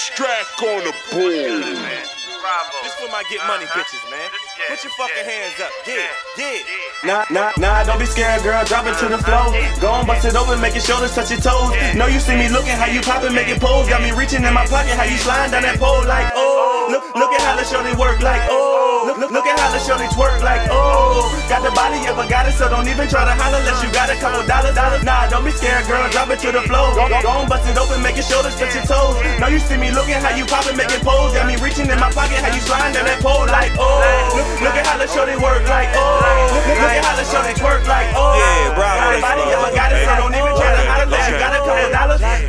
Abstract on the board. This for my get money bitches, man. Uh-huh. Put your fucking hands up. Yeah, yeah. Nah, nah, nah, don't be scared, girl. Drop it to the floor. Uh-huh. Go on, bust it open, make your shoulders touch your toes. Know you see me looking, how you poppin', make it pose. Got me reaching in my pocket, how you sliding down that pole like, oh. Look, look at how the shorty work like, oh. Look, look, at how the shorty twerk like, oh. Got the body of a goddess, so don't even try to holler unless you got a couple dollars. dollars. Nah, don't be scared, girl. Drop it to the floor. Go, go, go on, bust it open, make your shoulders touch your toes. Now you see me looking, how you poppin', make it pose. Got me reaching in my pocket, how you sliding down that pole like, oh. Look, look at how the shorty work like, oh. Look, look at how the shorty twerk like, oh.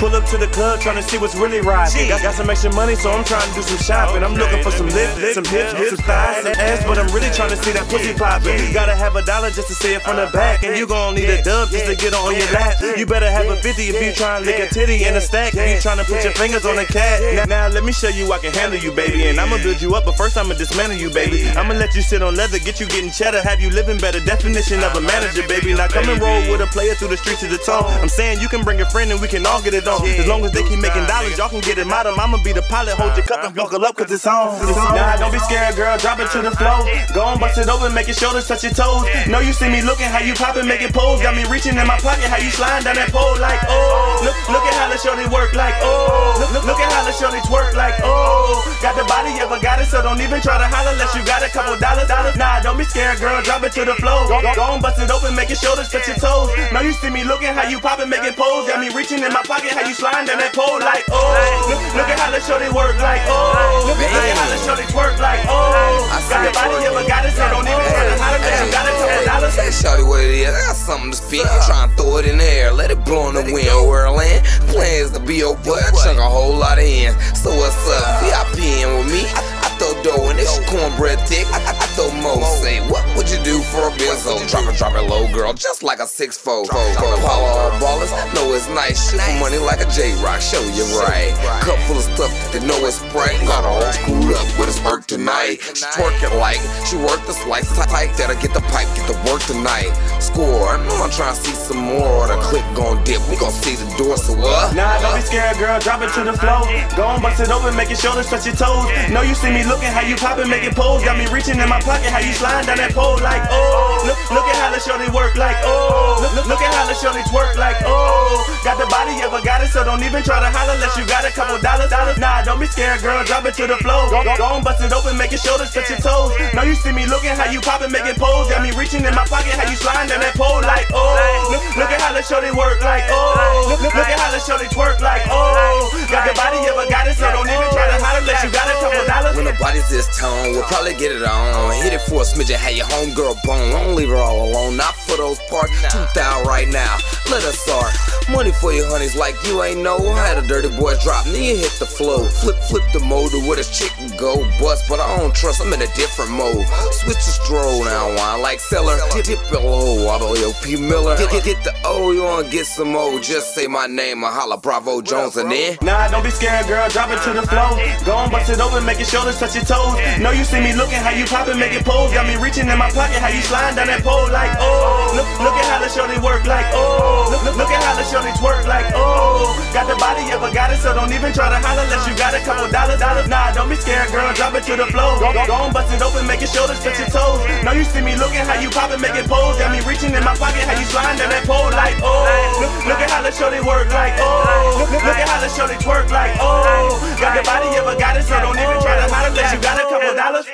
Pull up to the club, trying to see what's really rising. Got, got some extra money, so I'm trying to do some shopping. I'm looking for some lips, some hips, some thighs, some ass, but I'm really trying to see that pussy poppin'. Gotta have a dollar just to see it from the back, and you gon' need a dub just to get on your lap. You better have a 50 if you tryna lick a titty in a stack. If you tryna put your fingers on a cat. Now, now let me show you I can handle you, baby, and I'ma build you up, but first I'ma dismantle you, baby. I'ma let you sit on leather, get you getting cheddar, have you living better. Definition of a manager, baby. Now come and roll with a player through the streets of the tone. I'm saying you can bring a friend and we can all get it on. As long as they keep making dollars, y'all can get it out I'ma be the pilot, hold your cup and buckle up, cause it's on. Nah, don't be scared, girl, drop it to the floor. Go on, bust it open, make your shoulders touch your toes. Know you see me looking, how you poppin', make it pose. Got me reaching in my pocket, how you sliding down that pole like, oh. Look, look at how the shorty work like, oh. Look, look, at how the shorty twerk like, oh. Got the body of a goddess, so don't even try to holler unless you got a couple dollars. dollars. Nah, don't be scared, girl, drop it to the floor. Go, go on, bust it open, make your shoulders touch your toes. Know you see me looking, how you poppin', make it pose. Got me reaching in my pocket, how you sliding down that pole like, oh. Look, look at how the shorty work like, oh. Look, look at how the shorty twerk like, oh. Got the body of a goddess, so don't even try to holler unless you got a couple dollars. Tell Shorty what it is. I got something to spit. You tryna throw it in the air, let it blow in the wind. Whirling. Plans to be your butt. Chuck a whole lot of ends. So what's up? VIP in with me. I, I throw dough and it's cornbread thick. I, I, I throw mo. Say, what would you do for a benzo? Drop it, drop it low, girl. Just like a six four. Apollo all ballers. Know it's nice. For money like a J Rock. Show you right. Cup full of stuff that know it's bright. Got all screwed up with work tonight. She twerking like she worked the slice tight. That'll get the pipe, get the work tonight. Score. I'm trying to see some more. The click gon' dip. We gon' see the door. So what? Nah, don't be scared, girl. Drop it to the floor. Go on, bust it open, make your shoulders touch your toes. Know you see me looking, how you poppin', make it pose. Got me reaching in my pocket, how you sliding down that pole like, oh. Look, look at how the shorty work like, oh. Look, look, look at how the shorty twerk like, oh. Got the body of a goddess, so don't even try to holler unless you got a couple dollars. Nah, don't be scared, girl. Drop it to the floor. Go, go, on, bust it open, make your shoulders touch your toes. Know you see me looking, how you poppin', make it pose. Got me reaching in my pocket, how you sliding down that pole like, oh. Look, look at how the shorty work like, oh. Look, look, at how the shorty twerk like, oh. Got the body of a goddess, so don't even try to holler unless you got a couple dollars. When the body's this tone, we'll probably get it on. Hit it for a smidge and have your homegirl bone. Don't leave her all alone, not for those parts. Two thou right now, let us start. Money for your honeys like you ain't know. Had a dirty boy drop, then hit the flow. Flip, flip the motor with this chick can go bust, but I don't trust, I'm in a different mode. Switch the stroll now, wine like seller. Dip, dip your low, auto yo P Miller. Get, get, get the O, you wanna get some more. Just say my name and holla Bravo Jones and then. Nah, don't be scared, girl. Drop it to the floor. Go on, bust it open, make your shoulders touch your toes. Know you see me looking, how you poppin', make it pose. Got me reaching in my pocket, how you sliding down that pole like, oh. Look, look at how the shorty work like, oh. The shorty twerk like, oh. Got the body of a goddess, so don't even try to holler unless you got a couple dollars. dollars. Nah, don't be scared, girl. Drop it to the floor. Go, on, bust it open, make your shoulders touch your toes. Now you see me looking, how you poppin', make it pose. Got me reaching in my pocket, how you sliding down that pole like, oh. Look, look at how the shorty work like, oh. Look, look, look at how the shorty twerk like, oh. Got the body of a goddess, so don't even try to holler unless you got a couple dollars.